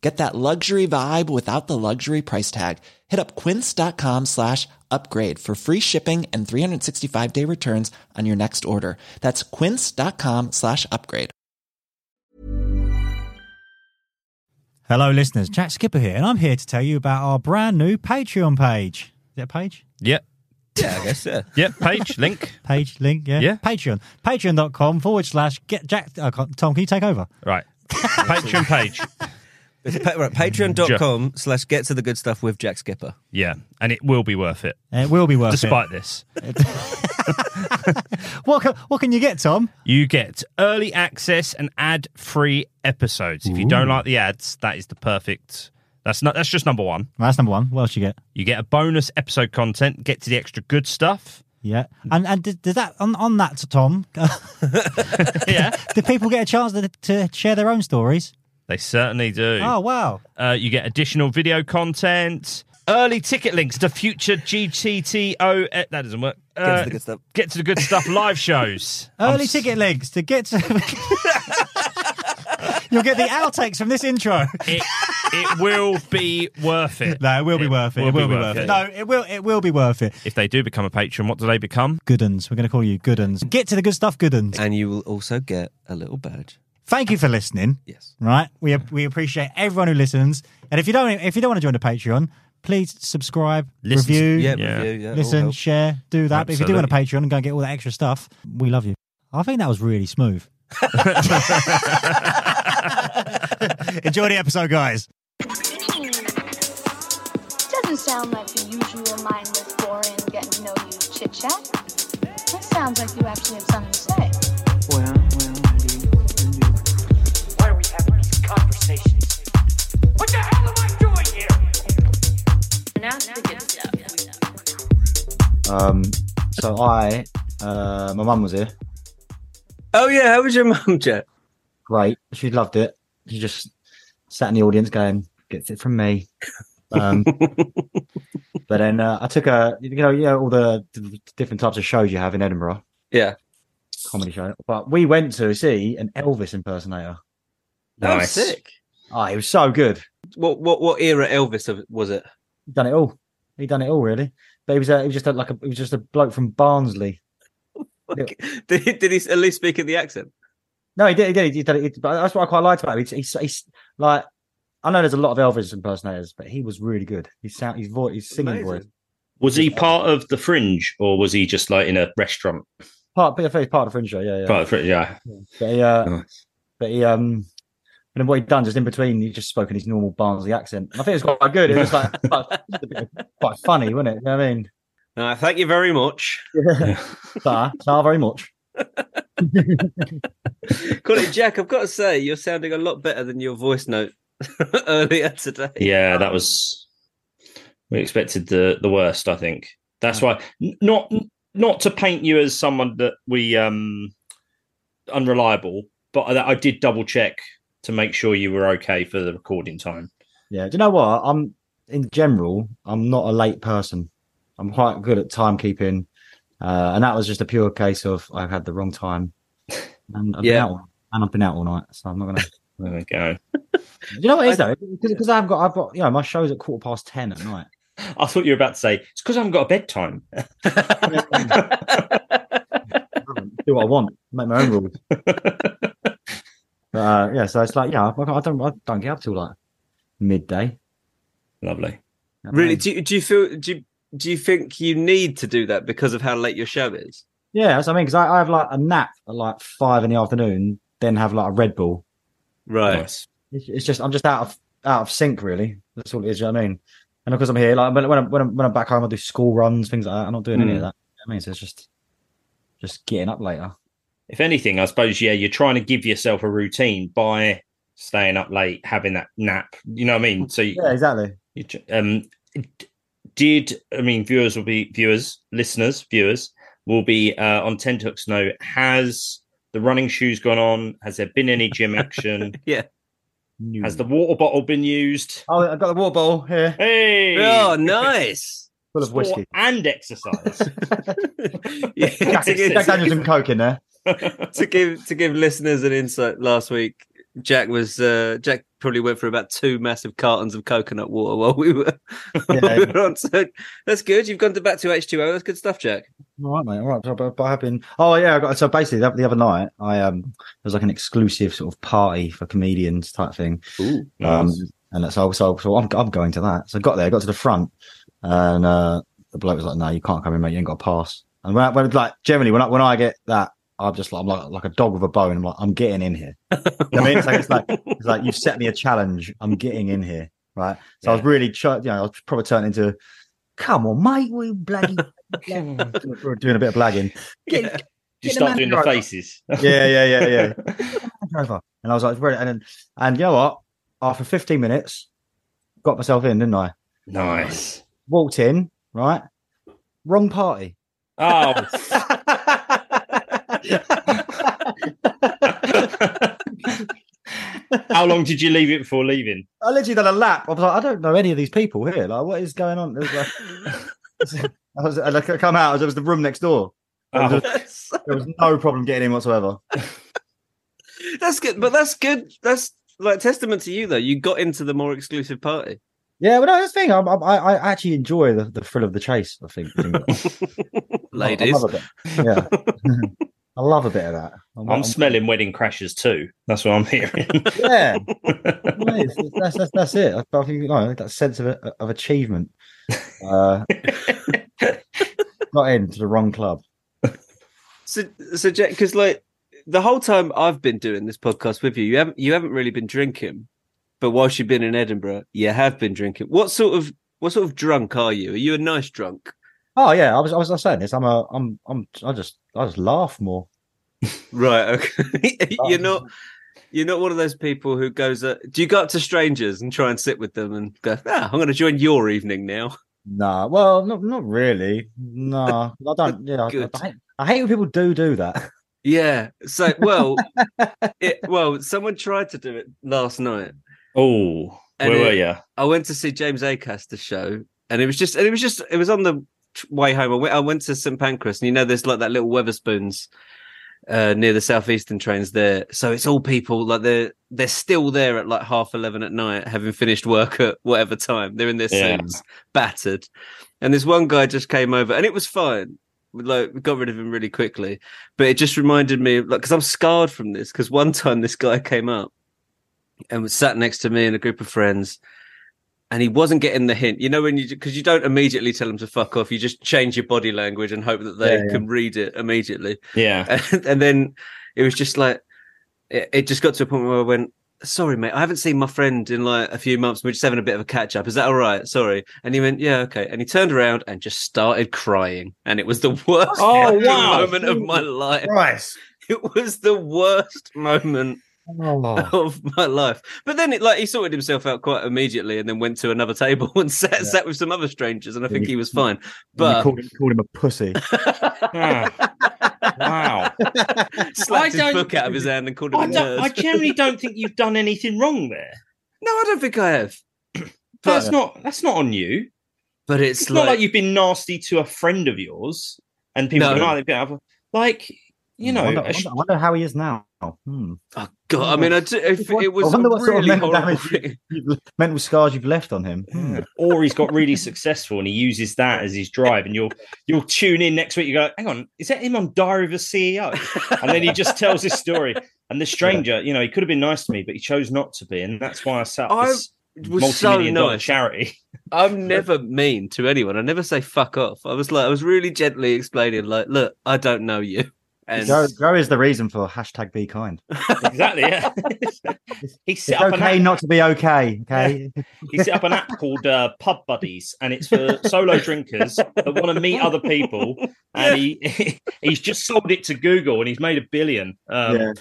Get that luxury vibe without the luxury price tag. Hit up quince.com slash upgrade for free shipping and 365 day returns on your next order. That's quince.com slash upgrade. Hello, listeners. Jack Skipper here, and I'm here to tell you about our brand new Patreon page. Is it a page? Yep. Yeah, I guess yeah. Yep. Page link. Page link, yeah. Yeah. Patreon. Patreon.com forward slash get Jack. Uh, Tom, can you take over? Right. Patreon page. It's pa- right, Patreon.com slash get to the good stuff with Jack Skipper. Yeah, and it will be worth it, It will be worth it. despite this. it. What can, what can you get, Tom? You get early access and ad-free episodes. If you don't like the ads, that is the perfect. That's not. That's just number one. Well, that's number one. What else you get? You get a bonus episode content. Get to the extra good stuff. Yeah. And and did, did that on, on that, Tom? Yeah, did people get a chance to, to share their own stories? They certainly do. Oh wow! Uh, you get additional video content, early ticket links to future GTTO. eh, that doesn't work. Get to Uh, the good stuff. Get to the good stuff. Live shows. I'm Early s- ticket links to get to. You'll get the outtakes from this intro. It, it will be worth it. No, it will be worth it. It will be worth it. No, it will. It will be worth it. If they do become a patron, what do they become? Gooduns. We're going to call you Gooduns. Get to the good stuff, Goodens. And you will also get a little badge. Thank you for listening. Yes. Right, we we appreciate everyone who listens. And if you don't, if you don't want to join the Patreon, please subscribe, Listen- review, Yeah, Yeah. review, yeah. listen, share, do that. But if you do want a Patreon and go and get all that extra stuff, we love you. I think that was really smooth. Enjoy the episode, guys. Doesn't sound like the usual mindless, boring, getting to know you chit chat. That sounds like you actually have something to say. Well, Um, so I, uh, my mum was here. Oh, yeah. How was your mum, Jack? Great. She loved it. She just sat in the audience going, gets it from me. Um, but then uh, I took a, you know, you know, all the d- different types of shows you have in Edinburgh, Yeah. comedy show. But we went to see an Elvis impersonator. That was sick. Oh, it was so good. What what what era Elvis was it? He done it all. He done it all, really. But he was, a, he was just a, like a, he was just a bloke from Barnsley. Did he, did he at least speak in the accent? No, he did. He did. He did it. But that's what I quite liked about him. He's, he's, he's like, I know there's a lot of Elvis impersonators, but he was really good. His sound, his voice, his singing Amazing. voice. Was he part of the Fringe, or was he just like in a restaurant? Part, but he's part of the Fringe. Yeah, yeah. Part of the, yeah. But he, uh, Nice. but he, um, and then what he'd done just in between, he just spoke in his normal Barnsley accent. And I think it was quite good. It was like quite, quite funny, wasn't it? You know what I mean? Uh, thank you very much. Sir, sir, very much. Call it Jack, I've got to say, you're sounding a lot better than your voice note earlier today. Yeah, that was. We expected the the worst. I think that's why. Not not to paint you as someone that we um unreliable, but I, I did double check to make sure you were okay for the recording time. Yeah. Do you know what? I'm in general, I'm not a late person. I'm quite good at timekeeping, uh, and that was just a pure case of I've had the wrong time, and I've been Yeah. out, all- and I've been out all night, so I'm not gonna. There we go. Do you know what it is though? Because I've got, I've got, you know, my show's at quarter past ten at night. I thought you were about to say it's because I haven't got a bedtime. do what I want, make my own rules. But, uh, yeah, so it's like, yeah, I, I don't, I don't get up till like midday. Lovely. Really? Do you, do you feel? Do you, do you think you need to do that because of how late your show is? Yeah, that's what I mean. Because I, I have like a nap at like five in the afternoon, then have like a Red Bull. Right. It's, it's just I'm just out of out of sync, really. That's all it is. You know what I mean? And because I'm here, like when, when I'm when I'm when I'm back home, I do school runs, things like that. I'm not doing any of Mm. that. You know what I mean, so it's just just getting up later. If anything, I suppose yeah, you're trying to give yourself a routine by staying up late, having that nap. You know what I mean? So you, Yeah, exactly. you j- um, did I mean viewers will be viewers, listeners, viewers will be uh, on Tentuck's note. Has the running shoes gone on? Has there been any gym action? Yeah. Has the water bottle been used? Oh, I've got the water bottle here, Hey, Oh, nice. full of Sport whiskey. and exercise. yeah, Jack, to, give, Jack Daniels and Coke in there. To give to give listeners an insight, last week Jack was uh, Jack probably went for about two massive cartons of coconut water while we were, while we Yeah. were on. So that's good. You've gone to back to H two O. That's good stuff, Jack. All right, mate. All right. But, but I've been. Oh yeah. I got, so basically, the, the other night, I um, there was like an exclusive sort of party for comedians type thing. Ooh, Um, and so, so, so I'm, I'm going to that. So I got there, got to the front, and uh, the bloke was like, "No, you can't come in, mate. You ain't got a pass." And when, I, when like generally when I when I get that, I'm just like I'm like like a dog with a bone. I'm like, I'm getting in here. You know I mean, it's like it's like it's like you've set me a challenge. I'm getting in here, right? So I was really, try, you know, I was probably turning into, "Come on, mate, we bloody." doing a bit of blagging. Get, you Get the start man doing the faces. yeah, yeah, yeah, yeah. And I was like, really, and then- and you know what? After 15 minutes, got myself in, didn't I? nice. Walked in, right? Wrong party. Oh, how long did you leave it before leaving? I literally done a lap. I was like, I don't know any of these people here. Like, what is going on? It was like, I was, and I come out. It was the room next door. There was, Oh, there was no problem getting in whatsoever. that's good, but that's good. That's like testament to you, though. You got into the more exclusive party. Yeah, but no, that's the thing. I, I, I actually enjoy the, the thrill of the chase. I think. Ladies, love a bit. Yeah, I love a bit of that. I'm smelling wedding crashes too. That's what I'm hearing. Yeah, Mate, that's, that's that's it. I, I think you know that sense of of achievement. Uh, got into the wrong club. So, so Jack, because like the whole time I've been doing this podcast with you, you haven't you haven't really been drinking, but whilst you've been in Edinburgh, you have been drinking. What sort of what sort of drunk are you? Are you a nice drunk? Oh yeah, I was I was, saying this. I'm a I'm I'm I just I just laugh more. Right. Okay. you're not you're not one of those people who goes. Uh, do you go up to strangers and try and sit with them and go? Ah, I'm going to join your evening now. Nah, well, not not really. Nah, I don't. Yeah, I, Good. I, hate, I hate when people do do that. Yeah. So well, it, well, someone tried to do it last night. oh, And where it- were you? I went to see James Acaster's show, and it was just, and it was just, it was on the t- way home. I went, I went to St Pancras, and you know, there's like that little Wetherspoons uh, near the southeastern trains there. So it's all people like they're they're still there at like half eleven at night, having finished work at whatever time. They're in their Yeah. suits, battered, and this one guy just came over, and it was fine. We, Like we got rid of him really quickly, but it just reminded me, like, because I'm scarred from this. Because one time this guy came up and was sat next to me and a group of friends, and he wasn't getting the hint. You know, when you because you don't immediately tell them to fuck off, you just change your body language and hope that they Yeah, yeah. can read it immediately. Yeah. And, and then it was just like it, it just got to a point where I went, "Sorry, mate, I haven't seen my friend in like a few months. We're just having a bit of a catch up. Is that all right? Sorry." And he went, "Yeah, okay." And he turned around and just started crying, and it was the worst Oh, wow. moment of my life. Christ. It was the worst moment Oh. of my life. But then it like he sorted himself out quite immediately and then went to another table and sat Yeah. sat with some other strangers and I think you- he was fine. But called, him- called him a pussy. Ah, wow. slapped his book out of his hand and called him I, a don't, I nerd. generally don't think you've done anything wrong there. No, I don't think I have. but, That's not that's not on you. But it's, It's like, not like you've been nasty to a friend of yours and people No. go, "Oh, they've been up." like you know, I wonder, a sh- I wonder how he is now. Hmm. Oh God! I mean, I do, if it was I wonder what sort of really mental horrible. damage mental scars you've left on him. Hmm. or he's got really successful and he uses that as his drive, and you'll you'll tune in next week. You go, hang on, is that him on Diary of a CEO? And then he just tells his story. And the stranger, you know, he could have been nice to me, but he chose not to be, and that's why I set up I this was so multi-million dollar nice. charity. I'm never mean to anyone. I never say fuck off. I was like, I was really gently explaining, like, look, I don't know you, and Joe, Joe is the reason for hashtag be kind. exactly. Yeah. he It's set up an okay app. not to be okay. Okay. He set up an app called uh, Pub Buddies, and it's for solo drinkers that want to meet other people. And he he's just sold it to Google, and he's made a billion. Um, Yeah.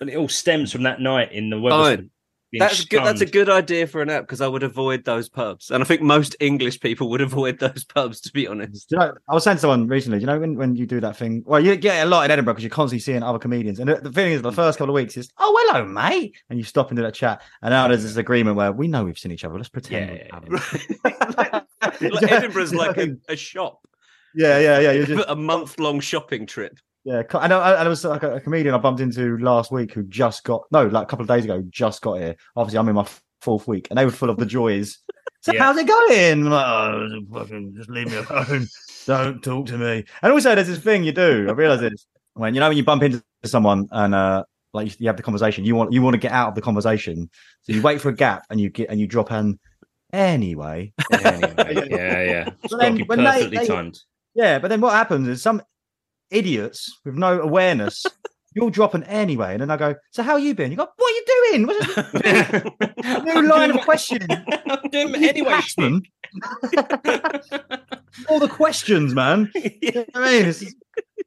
And it all stems from that night in the Fine. Wetherspoon. being that's good. That's a good idea for an app because I would avoid those pubs, and I think most English people would avoid those pubs. To be honest, you know, I was saying to someone recently, you know, when, when you do that thing, well, you get it a lot in Edinburgh because you're constantly seeing other comedians. And the, the thing is, the hmm. first couple of weeks is, oh, hello, mate. And you stop into do that chat. And now there's this agreement where we know we've seen each other. Let's pretend. Yeah, we haven't. like, Edinburgh's like a, a shop, yeah, yeah, yeah. You're just, a month long shopping trip. Yeah. I know. I, I was uh, like a, a comedian I bumped into last week who just got, no, like a couple of days ago, just got here. Obviously, I'm in my f- fourth week and they were full of the joys. So, Yeah. how's it going? I'm like, oh, fucking, just leave me alone. Don't talk to me. And also, there's this thing you do. I realize this when you know when you bump into someone and uh, like you, have the conversation, you want you want to get out of the conversation, so you wait for a gap and you get and you drop an anyway. Anyway, yeah, yeah. But then when they- perfectly they- timed. Yeah, but then what happens is some idiots with no awareness. You'll drop an anyway, and then I go. So how you been? You go. What are you doing? What's a new line of questioning? I'm doing You anyway. Cashman. All the questions, man. You I mean, it's,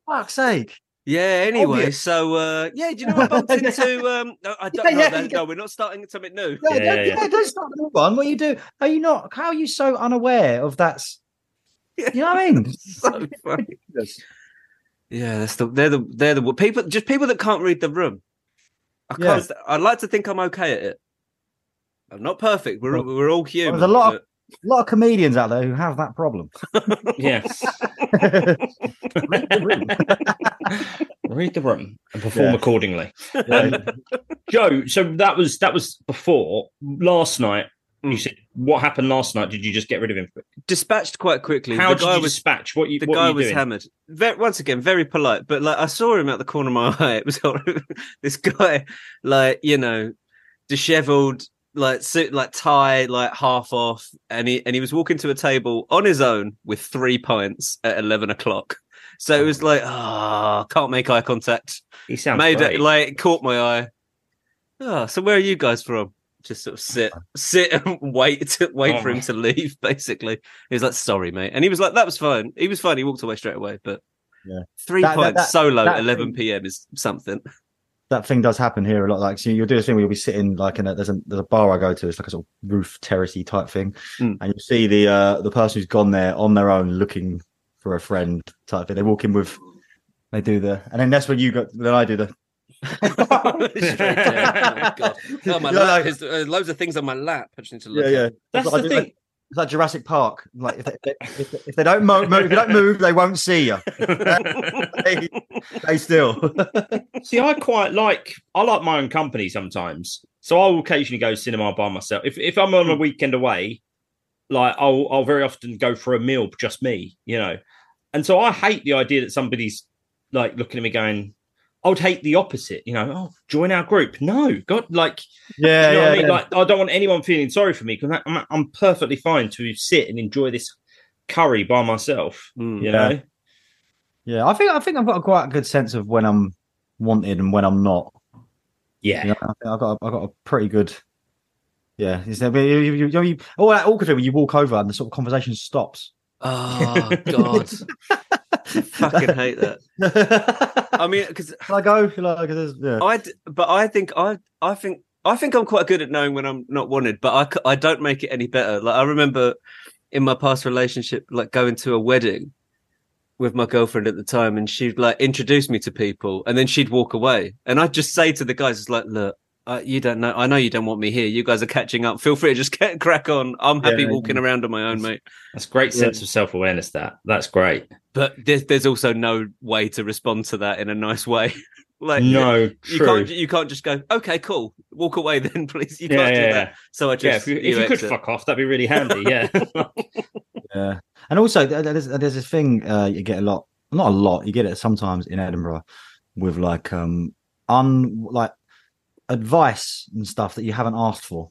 fuck's sake. Yeah. Anyway, Obvious. so uh, yeah, do you know what I bumped into? Um, no, I don't Yeah, know. yeah, yeah. No, we're not starting something new. No, Yeah, don't, yeah, yeah, yeah. don't start the one. What you do? Are you not? How are you so unaware of that's? You know what I mean? So funny. Yeah, that's the they're the they're the people just people that can't read the room. I Yeah. can't. I'd like to think I'm okay at it. I'm not perfect. We're Well, we're all human. there's a lot of- A lot of comedians out there who have that problem. Yes. Read the room and perform Yeah. accordingly. Um, Joe, so that was that was before last night. You Mm. said what happened last night? Did you just get rid of him? dispatched quite quickly. How the did guy you was dispatch? What you? the what guy you was doing? hammered. Very, once again, very polite, but like I saw him out the corner of my eye. It was horrible. this guy, like you know, dishevelled, like suit, like tie, like half off, and he and he was walking to a table on his own with three pints at eleven o'clock. So it was like, ah, can't make eye contact. He sounds Made great. it like it caught my eye. Oh, so where are you guys from? Just sort of sit, sit and wait to wait Oh for him to leave. Basically, he was like, "Sorry, mate," and he was like, "That was fine." He was fine. He walked away straight away. But Yeah. three That- pints that- solo that at eleven thing- p.m. is something. that thing does happen here a lot. Like, so you'll do this thing where you'll be sitting like in a there's a there's a bar I go to. It's like a sort of roof terracey type thing, Mm. and you see the uh the person who's gone there on their own looking for a friend type thing. They walk in with, they do the, and then that's when you go. Then I do the. Straight down. Oh, my God. Oh, my Yeah, lap. like- There's uh, loads of things on my lap. I just need to look. yeah, at. yeah. That's It's like- the it's like- It's like Jurassic Park. Like if they, if they, if they don't move, if you don't move, they won't see you. Stay, stay still. See, I quite like I like my own company sometimes. So I will occasionally go cinema by myself. If if I'm on a weekend away, like I'll I'll very often go for a meal just me, you know. And so I hate the idea that somebody's like looking at me going, I would hate the opposite, you know. Oh, join our group. No, God, like yeah, you know yeah, what I mean? yeah. Like I don't want anyone feeling sorry for me because I'm I'm perfectly fine to sit and enjoy this curry by myself. Mm. You Yeah. know. yeah. I think I think I've got a quite a good sense of when I'm wanted and when I'm not. Yeah. You know, I think I've got a, I've got a pretty good. Yeah, is there, you, you, you, you, all that awkward thing when you walk over and the sort of conversation stops. Oh God, I fucking hate that. I mean, because I go like, 'cause there's- yeah. I, d- but I think I, I think, I think I'm quite good at knowing when I'm not wanted, but I, I don't make it any better. Like I remember in my past relationship, like going to a wedding with my girlfriend at the time, and she'd like introduce me to people, and then she'd walk away, and I'd just say to the guys, "It's like, look." Uh, you don't know. I know you don't want me here. You guys are catching up. Feel free to just get crack on. I'm happy Yeah, walking around on my own, mate. That's great Yeah. sense of self awareness. That that's great. But there's there's also no way to respond to that in a nice way. like No, you true. can't you can't just go okay cool walk away then please you Yeah, can't do yeah, that. So I yeah, just if you, if you could fuck off, that'd be really handy. Yeah. Yeah, and also there's there's this thing uh, you get a lot, not a lot, you get it sometimes in Edinburgh with like um un like advice and stuff that you haven't asked for.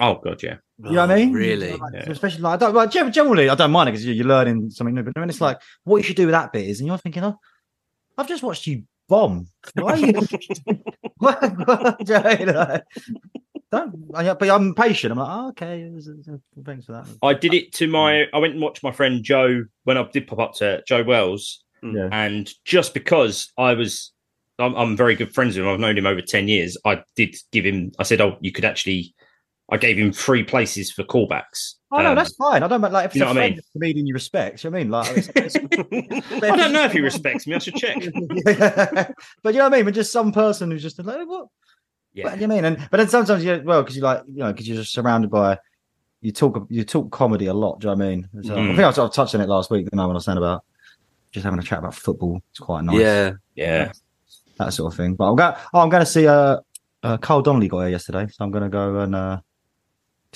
oh god, yeah. You know what I mean? Really? Like, Yeah. Especially like, I don't, like generally, I don't mind it because you're, you're learning something new. But when it's like, what you should do with that bit is, and you're thinking, oh, I've just watched you bomb. Why are you? What- what- do you know what I mean? Like, don't, I- but I'm patient. I'm like, oh, okay, uh, thanks for that. I did it to my. Mm. I went and watched my friend Joe when I did pop up to Joe Wells, mm. Yeah. and just because I was, I'm, I'm very good friends with him. I've known him over ten years. I did give him. I said, "Oh, you could actually." I gave him three places for callbacks. Oh no, Um, that's fine. I don't mind, like if it's you know a what I mean? comedian you respect. You know what I mean? Like, it's, it's, I don't know if he respects me. I should check. but you know what I mean. But just some person who's just like, what? Yeah. But you know I mean? And but then sometimes you well because you like you know because you're just surrounded by you talk you talk comedy a lot. Do you know what I mean? So, I Mm. think I, I touched on it last week. Didn't I when I was saying about just having a chat about football? It's quite nice. Yeah. Yeah. that sort of thing. But I'm going. Oh, I'm going to see. Uh, uh, Carl Donnelly got here yesterday, so I'm going to go and uh,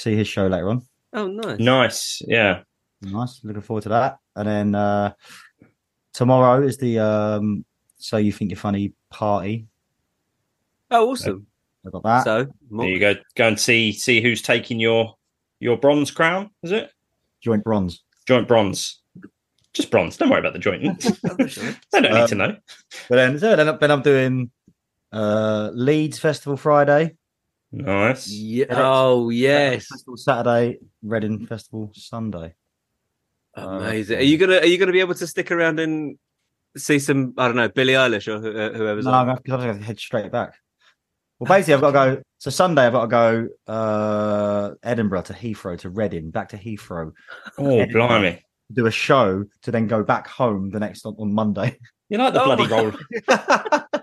see his show later on. Oh nice. Nice. Yeah. Nice. Looking forward to that. And then uh, tomorrow is the um, So You Think You're Funny party. Oh awesome. I got that. So There you go. Go and see see who's taking your your bronze crown. Is it Joint bronze. joint bronze? Just bronze. Don't worry about the joint. they don't need Um, to know. But then, so then, then I'm doing uh, Leeds Festival Friday. Nice. Yeah. Oh yes. Festival Saturday, Reading Festival Sunday. Amazing. Are you gonna Are you gonna be able to stick around and see some? I don't know, Billie Eilish or who- uh, whoever's No, on. I'm going to head straight back. Well, basically, I've got to go. So Sunday, I've got to go uh, Edinburgh to Heathrow to Reading, back to Heathrow, Oh, blimey. do a show to then go back home the next on, on Monday. You like the Oh bloody my- roll.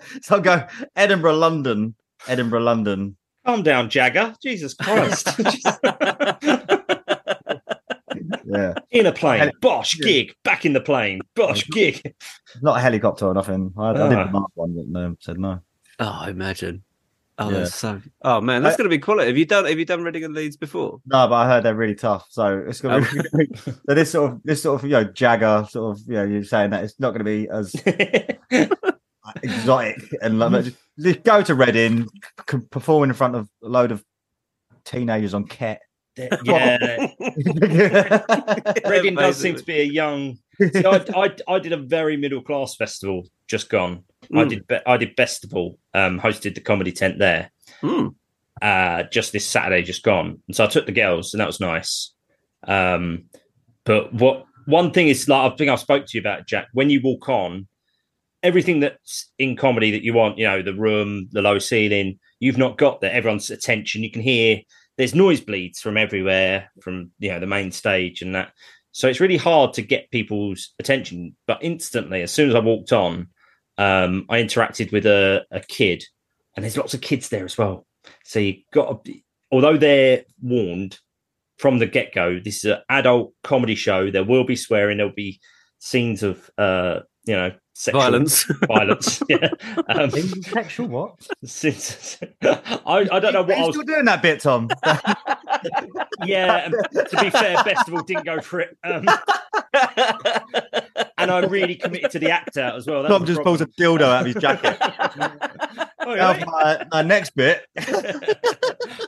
so I'll go Edinburgh, London, Edinburgh, London. Calm down, Jagger. Jesus Christ. Yeah, in a plane. Heli- Bosh, Yeah. gig. Back in the plane. Bosh, gig. not a helicopter or nothing. I, I didn't ah. the last one, but no, said no. Oh, I imagine. Oh, Yeah. that's so. Oh man, that's I- going to be quality. Have you done Have you done Reading and Leeds before? No, but I heard they're really tough. So it's gonna be Oh. so this sort of this sort of you know Jagger sort of you know you're saying that it's not going to be as exotic and like, just, just go to Reading, c- perform in front of a load of teenagers on Ket. yeah. Reading does seem to be a young. See, I, I, I did a very middle class festival just gone. I Mm. did be- I did Festival, um, hosted the comedy tent there. Mm. uh, just this Saturday, just gone. And so I took the girls, and that was nice. Um, but what one thing is like I think I spoke to you about Jack. When you walk on, everything that's in comedy that you want, you know, the room, the low ceiling, you've not got that. Everyone's attention. You can hear there's noise bleeds from everywhere, from you know the main stage and that. So it's really hard to get people's attention. But instantly, as soon as I walked on, um, I interacted with a, a kid, and there's lots of kids there as well. So you got, to, although they're warned from the get go, this is an adult comedy show. There will be swearing. There'll be scenes of, uh, you know, sexual Violence. violence. yeah. Um, Sexual what? since, I, I don't know what Are I you was. still doing that bit, Tom? Yeah, and to be fair, Festival didn't go for it. Um, and I really committed to the actor as well. That Tom was the just pulls a dildo out of his jacket. Oh, Now, my, my next bit.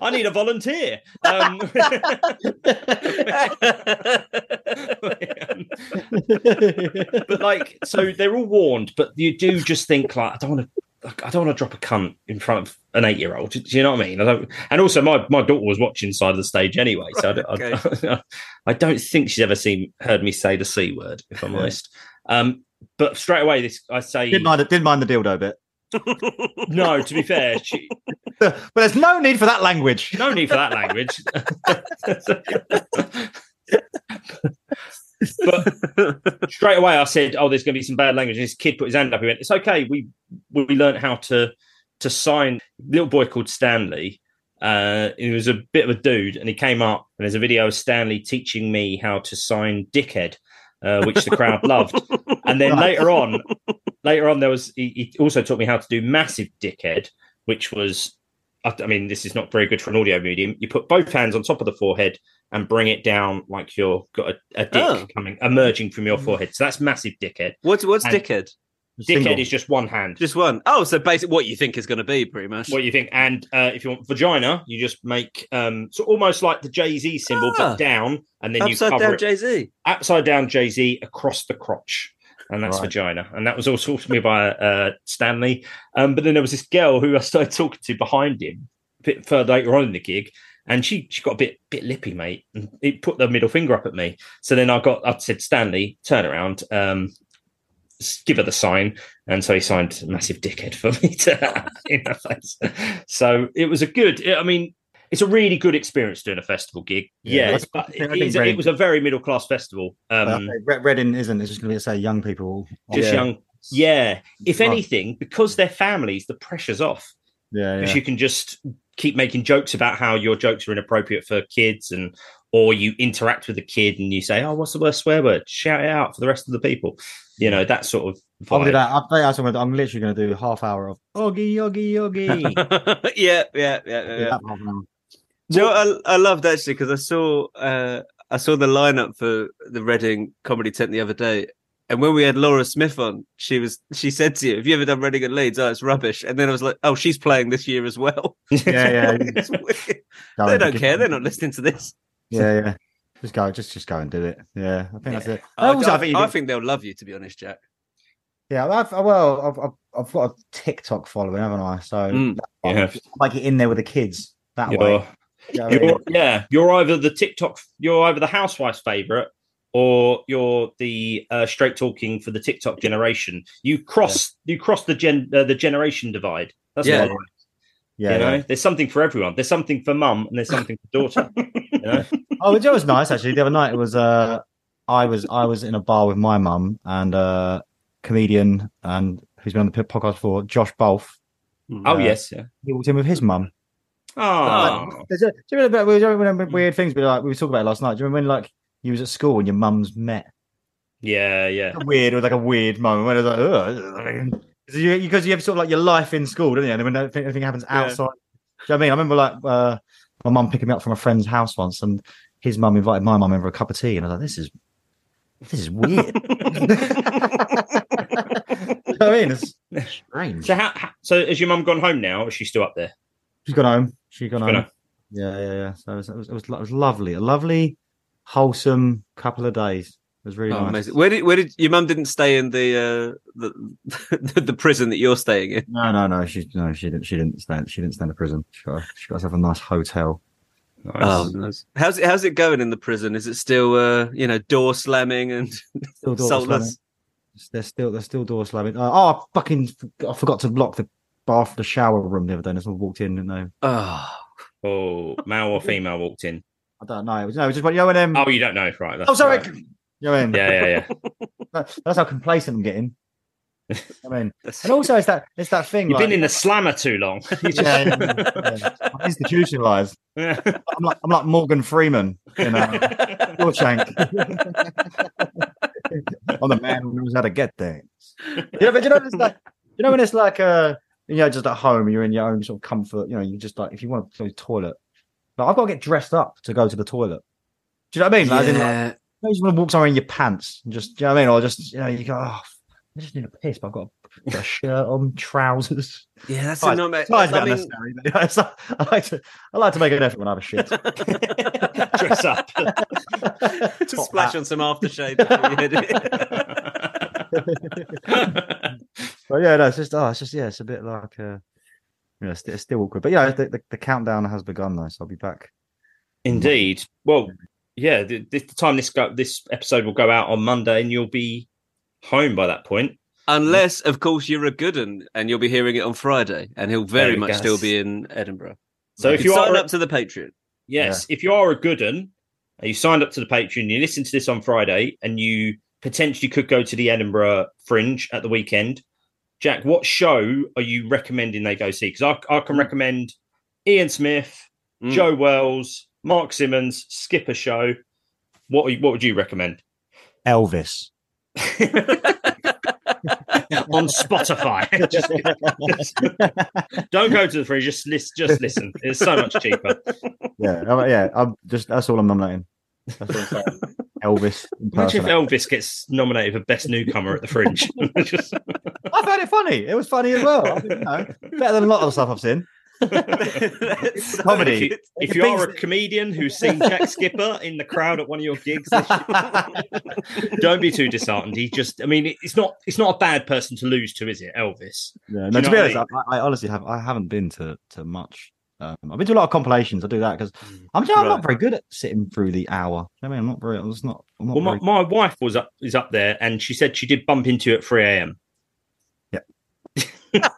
I need a volunteer. Um, but like, so they're all warned, but you do just think like, I don't want to. I don't want to drop a cunt in front of an eight-year-old. Do you know what I mean? I don't, and also, my, my daughter was watching side of the stage anyway, so I, don't- I, I don't think she's ever seen heard me say the c word, if I'm honest. Um, but straight away, this I say Didn't mind, didn't mind the dildo bit. No. To be fair, she, But there's no need for that language. no need for that language. but straight away, I said, "Oh, there's going to be some bad language." And this kid put his hand up. He went, "It's okay. We we learned how to to sign." Little boy called Stanley. Uh, he was a bit of a dude, and he came up, and there's a video of Stanley teaching me how to sign "dickhead." uh, which the crowd loved. And then later on, later on, there was he, he also taught me how to do massive dickhead, which was, I, I mean, this is not very good for an audio medium. You put both hands on top of the forehead and bring it down like you're got a, a dick Oh. coming emerging from your forehead. So that's massive dickhead. What's what's And dickhead? Dickhead is just one hand. Just one. Oh, so basically what you think is going to be, pretty much. what you think. And uh, if you want vagina, you just make um, so almost like the Jay Z symbol, Ah. but down, and then Upside you cover down it Jay Z. upside down Jay Z across the crotch. And that's Right. vagina. And that was all taught to me by uh, Stanley. Um, but then there was this girl who I started talking to behind him a bit further later on in the gig. And she she got a bit bit lippy, mate. And he put the middle finger up at me. So then I got I said, Stanley, turn around, um, give her the sign. And so he signed massive dickhead for me to in her face. So it was a good, I mean, it's a really good experience doing a festival gig. Yeah, Yeah, I but I I it, think is- Reading- it was a very middle class festival. Um, But I think Red- Reading isn't. It's just going to be say young people. just Yeah. young. Yeah. If anything, because they're families, the pressure's off. Yeah, Because yeah. you can just keep making jokes about how your jokes are inappropriate for kids and or you interact with a kid and you say, Oh, what's the worst swear word? Shout it out for the rest of the people. You know, that sort of I'll do that. I'll that I'm literally going to do half hour of Oggy, Oggy, Oggy. yeah, yeah, yeah, yeah. Yeah. That half an hour. Do you know what I, I loved actually because I saw uh, I saw the lineup for the Reading Comedy Tent the other day, and when we had Laura Smith on, she was she said to you, "Have you ever done Reading at Leeds? Oh, it's rubbish." And then I was like, "Oh, she's playing this year as well." Yeah, yeah. It's weird. Go they don't care. They're not listening to this. Yeah, yeah. Just go, just just go and do it. Yeah, I think that's it. I, Also, I, I think I think they'll love you, to be honest, Jack. Yeah, I've, well, I've, I've, I've got a TikTok following, haven't I? So Mm, I yeah. like it in there with the kids that You're, way. You know what I mean? you're, yeah, you're either the TikTok, you're either the housewife's favorite, or you're the uh, straight talking for the TikTok generation. You cross, you cross the gen, uh, the generation divide. That's Yeah. what I like. yeah, you know, yeah. there's something for everyone. There's something for mum, and there's something for daughter. you know, Oh, it was nice actually. The other night it was uh, I was I was in a bar with my mum and uh, comedian and who's been on the podcast before, Josh Bolf. oh Uh, yes, yeah. He walked in with his mum. Oh, Do you remember, we were remember weird things? But like we were talking about last night. Do you remember when like you was at school and your mums met? yeah, yeah. Weird, was like a weird moment when it was like, Ugh. Because you, because you have sort of like your life in school, don't you? And when anything, happens Yeah. outside, do you know what I mean? I remember like uh, my mum picking me up from a friend's house once, and his mum invited my mum in for a cup of tea, and I was like, "This is this is weird." you know what I mean? It's strange. So, how, so has your mum gone home now? Or is she still up there? She's gone home. She's gone home. Yeah, yeah, yeah. So it was, it was, it was, it was lovely, a lovely, wholesome couple of days. It was really Oh, nice. amazing. Where did where did your mum didn't stay in the uh, the the prison that you're staying in? No, no, no. She no, she didn't. She didn't stand. She didn't stand in prison. She got, she got herself a nice hotel. Nice. Oh, nice. How's it how's it going in the prison? Is it still uh, you know door slamming and Still door saltless? They're still they're still door slamming. Uh, oh, I fucking I forgot to lock the bath, the shower room the other day. And someone walked in and they, Oh, Oh, male or female walked in. I don't know. It was, no, it was just you know when um. Oh, you don't know, right? that's oh, sorry. right. You know what I mean? Yeah, yeah, yeah. That's how complacent I'm getting. I mean, and also it's that it's that thing. You've like, been in the slammer too long. Yeah, yeah, yeah. I'm institutionalized. I'm like I'm like Morgan Freeman, you know, Shawshank. I'm the man who knows how to get things. You know, but you know, it's like you know when it's like uh, you know, just at home, you're in your own sort of comfort. You know, you just like if you want to go to the toilet, like I've got to get dressed up to go to the toilet. Do you know what I mean? Like, in, like, yeah. you, just want to walk somewhere in your pants and just, do you know what I mean? Or just, you know, you go, oh, I just need a piss, but I've got a, got a shirt on, trousers. Yeah, that's Ties- a nightmare. ties a bit I mean- unnecessary, but, you know, it's like- I like to, I like to make an effort when I have a shit. Dress up. Just splash on some aftershave before you hit it. But yeah, no, it's just, oh, it's just, yeah, it's a bit like, uh, you know, it's, it's still awkward. But yeah, the, the, the countdown has begun though, so I'll be back. Indeed. Well, yeah. The, the time this go, this episode will go out on Monday, and you'll be home by that point. Unless, of course, you're a good one and you'll be hearing it on Friday, and he'll very much go. still be in Edinburgh. So if You you sign are up to the Patreon, Yes, if you are a good un, and you signed up to the Patreon, you listen to this on Friday, and you potentially could go to the Edinburgh Fringe at the weekend. Jack, what show are you recommending they go see? Because I, I can recommend Ian Smith, Mm. Joe Wells, Mark Simmons, Skipper Show. What are you- what would you recommend? Elvis. on Spotify. Just- just- don't go to the free. Just listen. Just listen. It's so much cheaper. Yeah, yeah. I'm just that's all I'm nominating. That's all I'm saying. Elvis. Imagine if. Elvis gets nominated for best newcomer at the Fringe. Just- I found it funny. It was funny as well. Think, you know, better than a lot of the stuff I've seen. Comedy. If you, are a comedian who's seen Jack Skipper in the crowd at one of your gigs, this year, don't be too disheartened. He just, I mean, it's not, it's not a bad person to lose to, is it, Elvis? Yeah, no, to be honest, I, I honestly have I haven't been to to much. Um, I've been to a lot of compilations. I do that because I'm, I'm Right. not very good at sitting through the hour. I mean, I'm not very. I'm not. I'm not Well, my, very, my wife was up, is up there, and she said she did bump into it at three a.m. Yeah.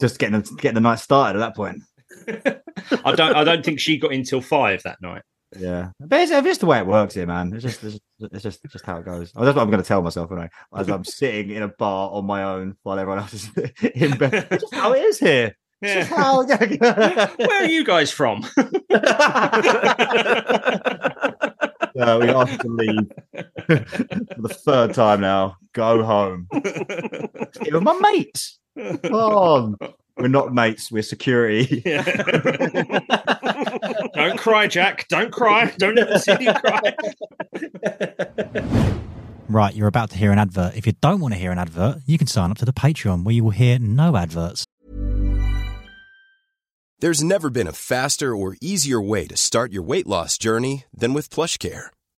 Just getting getting the night started at that point. I don't, I don't think she got in till five that night. Yeah, but it's, it's just the way it works here, man. It's just it's just, it's just, just how it goes. Oh, that's what I'm going to tell myself anyway. As I'm sitting in a bar on my own while everyone else is in bed. It's just how it is here. Just how. Where are you guys from? Uh, we asked to leave for the third time now. Go home. It was my mates. Come on. We're not mates. We're security. don't cry, Jack. Don't cry. Don't ever see you cry. Right, you're about to hear an advert. If you don't want to hear an advert, you can sign up to the Patreon where you will hear no adverts. There's never been a faster or easier way to start your weight loss journey than with PlushCare.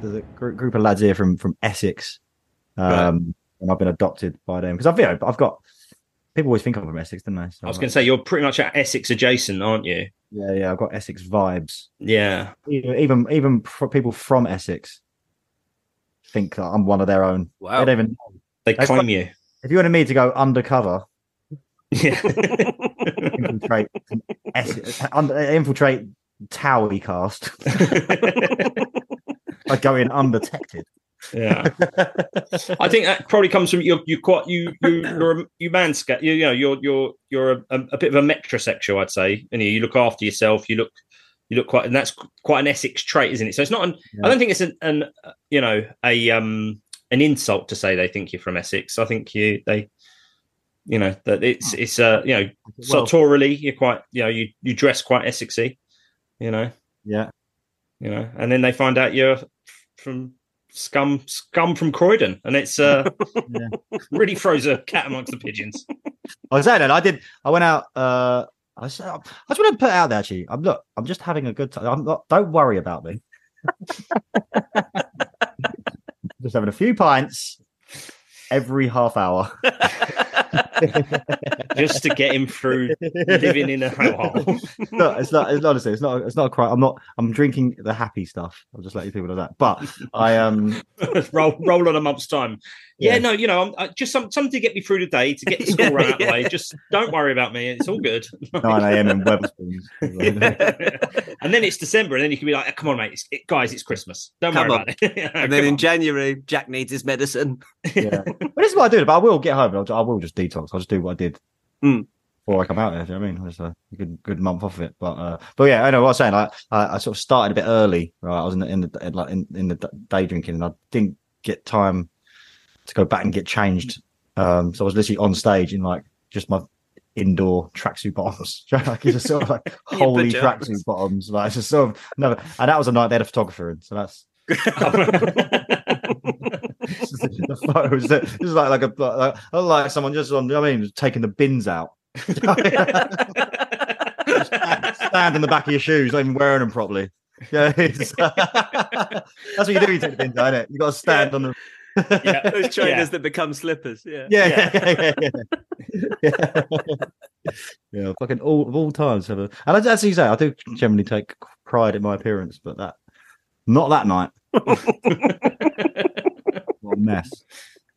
There's a gr- group of lads here from from Essex, um, and I've been adopted by them because I've you know, I've got people always think I'm from Essex, don't they? So I was going to say you're pretty much at Essex adjacent, aren't you? Yeah, yeah, I've got Essex vibes. Yeah. Even even, even people from Essex think that I'm one of their own. Wow. They don't even. They They've claim you. If you wanted me to go undercover, Yeah. infiltrate, Essex, under, infiltrate Towie cast, I go in undetected. Yeah. I think that probably comes from you're you quite you you you're a, you mansca you, you know you're you're you're a, a, bit of a metrosexual I'd say and you, you look after yourself you look you look quite and that's quite an Essex trait isn't it so it's not an I don't think it's an, an you know a um an insult to say they think you're from Essex I think you they you know that it's it's uh you know Well- sartorially you're quite you know you you dress quite Essexy you know Yeah. you know and then they find out you're from scum scum from Croydon and it's uh really throws a cat amongst the pigeons I was saying that I did. I went out. Uh, I just want to put it out there. Actually, I'm look. I'm just having a good time. I'm not. Don't worry about me. just having a few pints every half hour. just to get him through living in a hellhole no, it's not. It's honestly, it's not. It's not a crime. I'm not. I'm drinking the happy stuff. I'll just let you people know that. But I um. roll roll on a month's time yeah, Yeah. no you know I'm, I, just some, something to get me through the day to get the school run out of the way just don't worry about me it's all good 9 a.m. in Wetherspoons. and then it's December and then you can be like come on mate it's, it, guys it's Christmas don't Come worry on. about it and then in on. January, Jack needs his medicine. yeah. But this is what I do. But I will get home. and I'll, I will just detox. I'll just do what I did Hmm. before I come out. There, do you know what I mean? It's a good good month off of it. But uh, but yeah, I know what I was saying. I, I I sort of started a bit early. Right, I was in the in the in, like in, in the day drinking, and I didn't get time to go back and get changed. Um, so I was literally on stage in like just my indoor tracksuit bottoms. like it's just sort of like holy tracksuit bottoms. Like it's just sort of no. And that was a night they had a photographer in, so that's the photos. This is like like a like, like someone just on. I mean, taking the bins out. stand, in the back of your shoes, not even wearing them properly. Yeah, it's- that's what you do. You take the bins out, innit? You got to stand on the. Yeah. Those trainers Yeah. that become slippers. Yeah. Yeah, yeah, yeah, yeah. yeah. yeah, fucking all of all times. Have a, and as you say, I do generally take pride in my appearance, but that not that night. what a mess.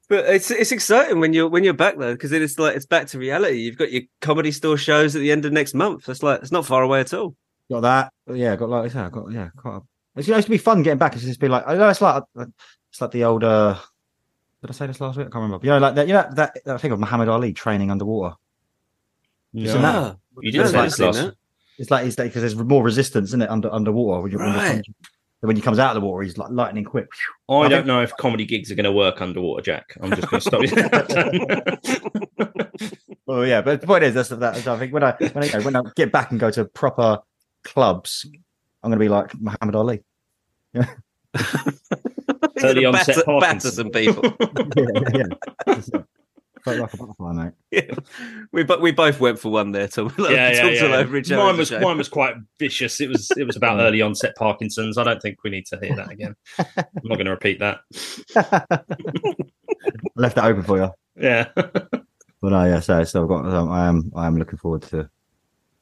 But it's it's exciting when you're when you're back though, because it's like it's back to reality. You've got your comedy store shows at the end of next month. It's like it's not far away at all. Got that. Yeah, got like I said, I got yeah, quite. A, it's supposed to be fun getting back. It's just be like I know it's like it's like the old. uh Did I say this last week? I can't remember. You know, like that. You know that, that thing of Muhammad Ali training underwater. You seen that? You did say I've this last. that. It's like it's because there's more resistance in it under underwater when when, Right. you when he comes out of the water, he's like lightning quick. I I don't think- know if comedy gigs are going to work underwater, Jack. I'm just going to stop you. Well, yeah, but the point is, that's that. I think when I when I, when I get back and go to proper clubs, I'm going to be like Muhammad Ali. You're Early gonna onset batter, batter some people. yeah, yeah, yeah. Felt like a butterfly, mate. Yeah. We but we both went for one there, Tom. Like, yeah, yeah, yeah. all over each. Mine was shame. mine was quite vicious. It was it was about early onset Parkinson's. I don't think we need to hear that again. I'm not going to repeat that. I left that open for you. Yeah. But no, yeah, so, so I've got, um, I am, I am looking forward to,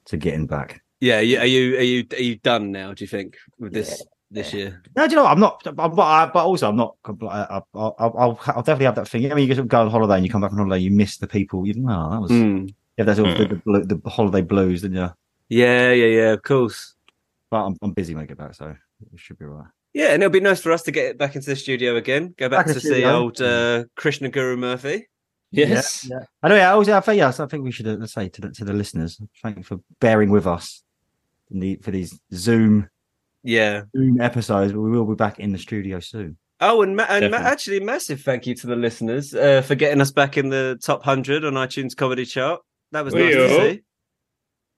to getting back. Yeah, are you are you are you done now? Do you think with this this year? No, do you know what? I'm not, but, I, but also I'm not. compl- I, I'll, I'll, I'll, I'll definitely have that thing. I mean, you just go on holiday and you come back on holiday, you miss the people. You know, that was Hmm. yeah, that's all the, the, blu- the holiday blues, didn't you? Yeah, yeah, yeah. Of course. But I'm, I'm busy when I get back, so it should be all right. Yeah, and it'll be nice for us to get back into the studio again. Go back, Back to see studio. old uh, Krishnan Guru-Murthy. Yes. Yeah. I know. Yeah, I, was, I think yes, I think we should uh, say to the to the listeners, thank you for bearing with us in the, for these Zoom Yeah. Zoom episodes. But we will be back in the studio soon. Oh, and ma- and ma- actually, massive thank you to the listeners uh, for getting us back in the top hundred on iTunes comedy chart. That was nice to see.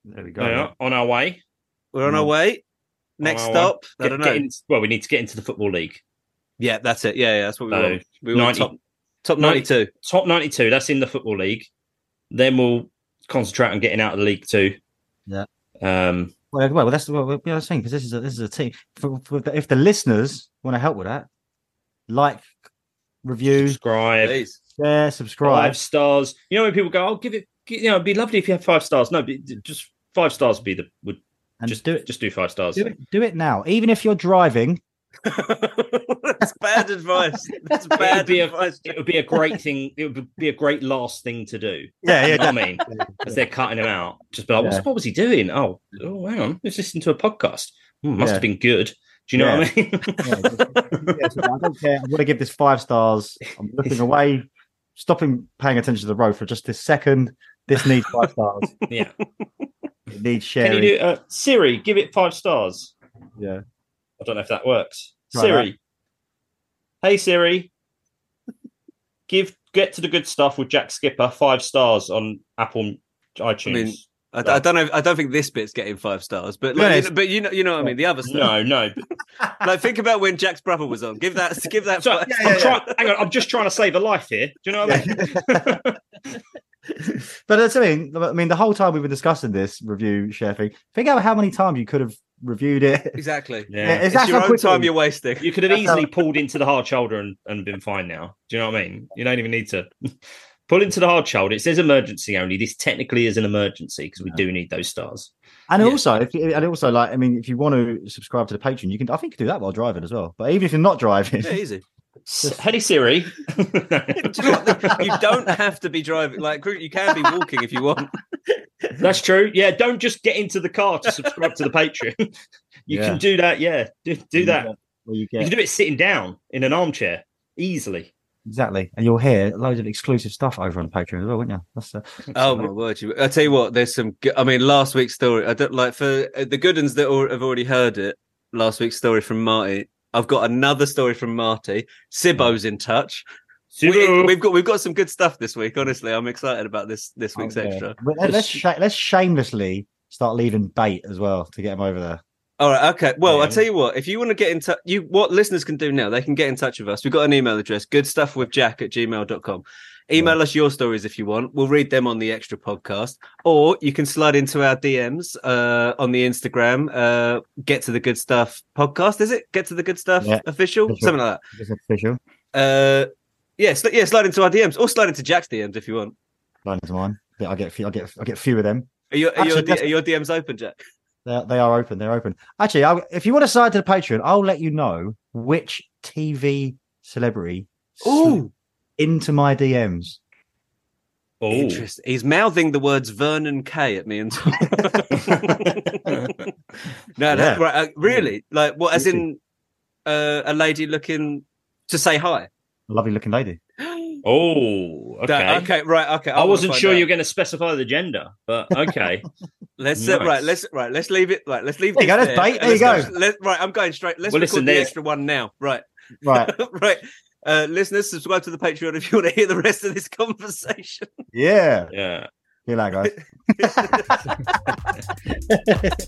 There we go. Yeah, on our way. We're on our Mm. way. Next On our stop. way. I don't Get- know. get in- well, we need to get into the football league. Yeah, that's it. Yeah, yeah, that's what we So, want. We want 90 top top 90 ninety-two. Top ninety-two. That's in the football league. Then we'll concentrate on getting out of the league too. Yeah. Um. Well, well, that's what well, yeah, I was saying because this is a this is a team. For, for the, if the listeners want to help with that, like, review, Subscribe. Please. share, subscribe. Five stars. You know when people go, "Oh, give it." You know, it'd be lovely if you had five stars. No, just five stars would be the would and just do it. Just do five stars. Do it. Do it now. Even if you're driving, that's bad advice. That's It bad would be a advice. it would be a great thing. It would be a great last thing to do. Yeah, You yeah, know what I mean, as they're cutting him out, just be like, Yeah. "What was he doing?" Oh, oh, hang on, let's listen to a podcast. Hmm, must Yeah. have been good. Do you know what I mean? yeah, just- yeah, so I don't care. I want to give this five stars. I'm looking away, stopping paying attention to the road for just this second. This needs five stars. yeah. It needs Can sharing. you do uh, Siri? Give it five stars. Yeah. I don't know if that works. Try Siri. Hey Siri. Give get to the good stuff with Jack Skipper five stars on Apple iTunes. I mean, I, I don't know. I don't think this bit's getting five stars, but like, No, you know, but you know, you know what I mean. The other stuff. no, no. Like think about when Jack's brother was on. Give that. Give that. So, five- I'm trying. Hang on, I'm just trying to save a life here. Do you know what I mean? but that's I mean, I mean, the whole time we've been discussing this review share thing, think out how many times you could have reviewed it. Exactly. Yeah. It's It's your how own quickly- time you're wasting. You could have easily pulled into the hard shoulder and, and been fine now. Do you know what I mean? You don't even need to pull into the hard shoulder. It says emergency only. This technically is an emergency because we do need those stars. And Yeah. also, if you, and also, like, I mean, if you want to subscribe to the Patreon, you can. I think you can do that while driving as well. But even if you're not driving, Yeah, easy. S- Hey Siri. Do you, know you don't have to be driving. Like you can be walking if you want. That's true. Yeah, don't just get into the car to subscribe to the Patreon. You Yeah. can do that. Yeah, do, do that. Where you You can do it sitting down in an armchair easily. exactly, and you'll hear loads of exclusive stuff over on Patreon as well, won't you? That's uh, Oh my word! I tell you what, there's some. I mean, last week's story. I don't like for uh, the Gooduns that have already heard it. Last week's story from Marty. I've got another story from Marty. Sibo's in touch. We, Sibbo. have got we've got some good stuff this week. Honestly, I'm excited about this this week's yeah. extra. Let- let's sh- let's shamelessly start leaving bait as well to get him over there. All right. Okay. Well, Yeah. I'll tell you what. If you want to get in touch, you what listeners can do now, they can get in touch with us. We've got an email address, good stuff with jack at gmail.com. Email us your stories if you want. We'll read them on the extra podcast. Or you can slide into our DMs uh, on the Instagram. Uh, get to the good stuff podcast. Is it? Get to the good stuff Yeah. official? Official. Something like It's official. that. Uh, yeah, sli- yeah, slide into our DMs or slide into Jack's DMs if you want. Line into mine. Yeah, I get, a few- I get, I get a few of them. Are your, are, Actually, your, are your DMs open, Jack? They, they are open. They're open. Actually, I'll, if you want to sign to the Patreon, I'll let you know which TV celebrity Ooh. Into my DMs. Oh, Interesting. He's mouthing the words Vernon Kay at me and no, Yeah. that's right. Uh, really? Like what? As in uh, a lady looking to say hi? Lovely looking lady. oh, okay. That- okay, right. Okay, I wasn't sure you out. were going to specify the gender, but okay. Let's uh, right. Let's right. Let's leave it. Right. Let's leave. There you this go, that's bait. There you let's go. Let, right. I'm going straight. Let's Well, record listen, the there's- extra one now. Right. Right. right. Uh, listeners, subscribe to the Patreon if you want to hear the rest of this conversation. Yeah. yeah. See you later, guys.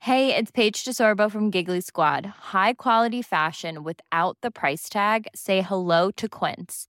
Hey, it's Paige DeSorbo from Giggly Squad. High quality fashion without the price tag. Say hello to Quince.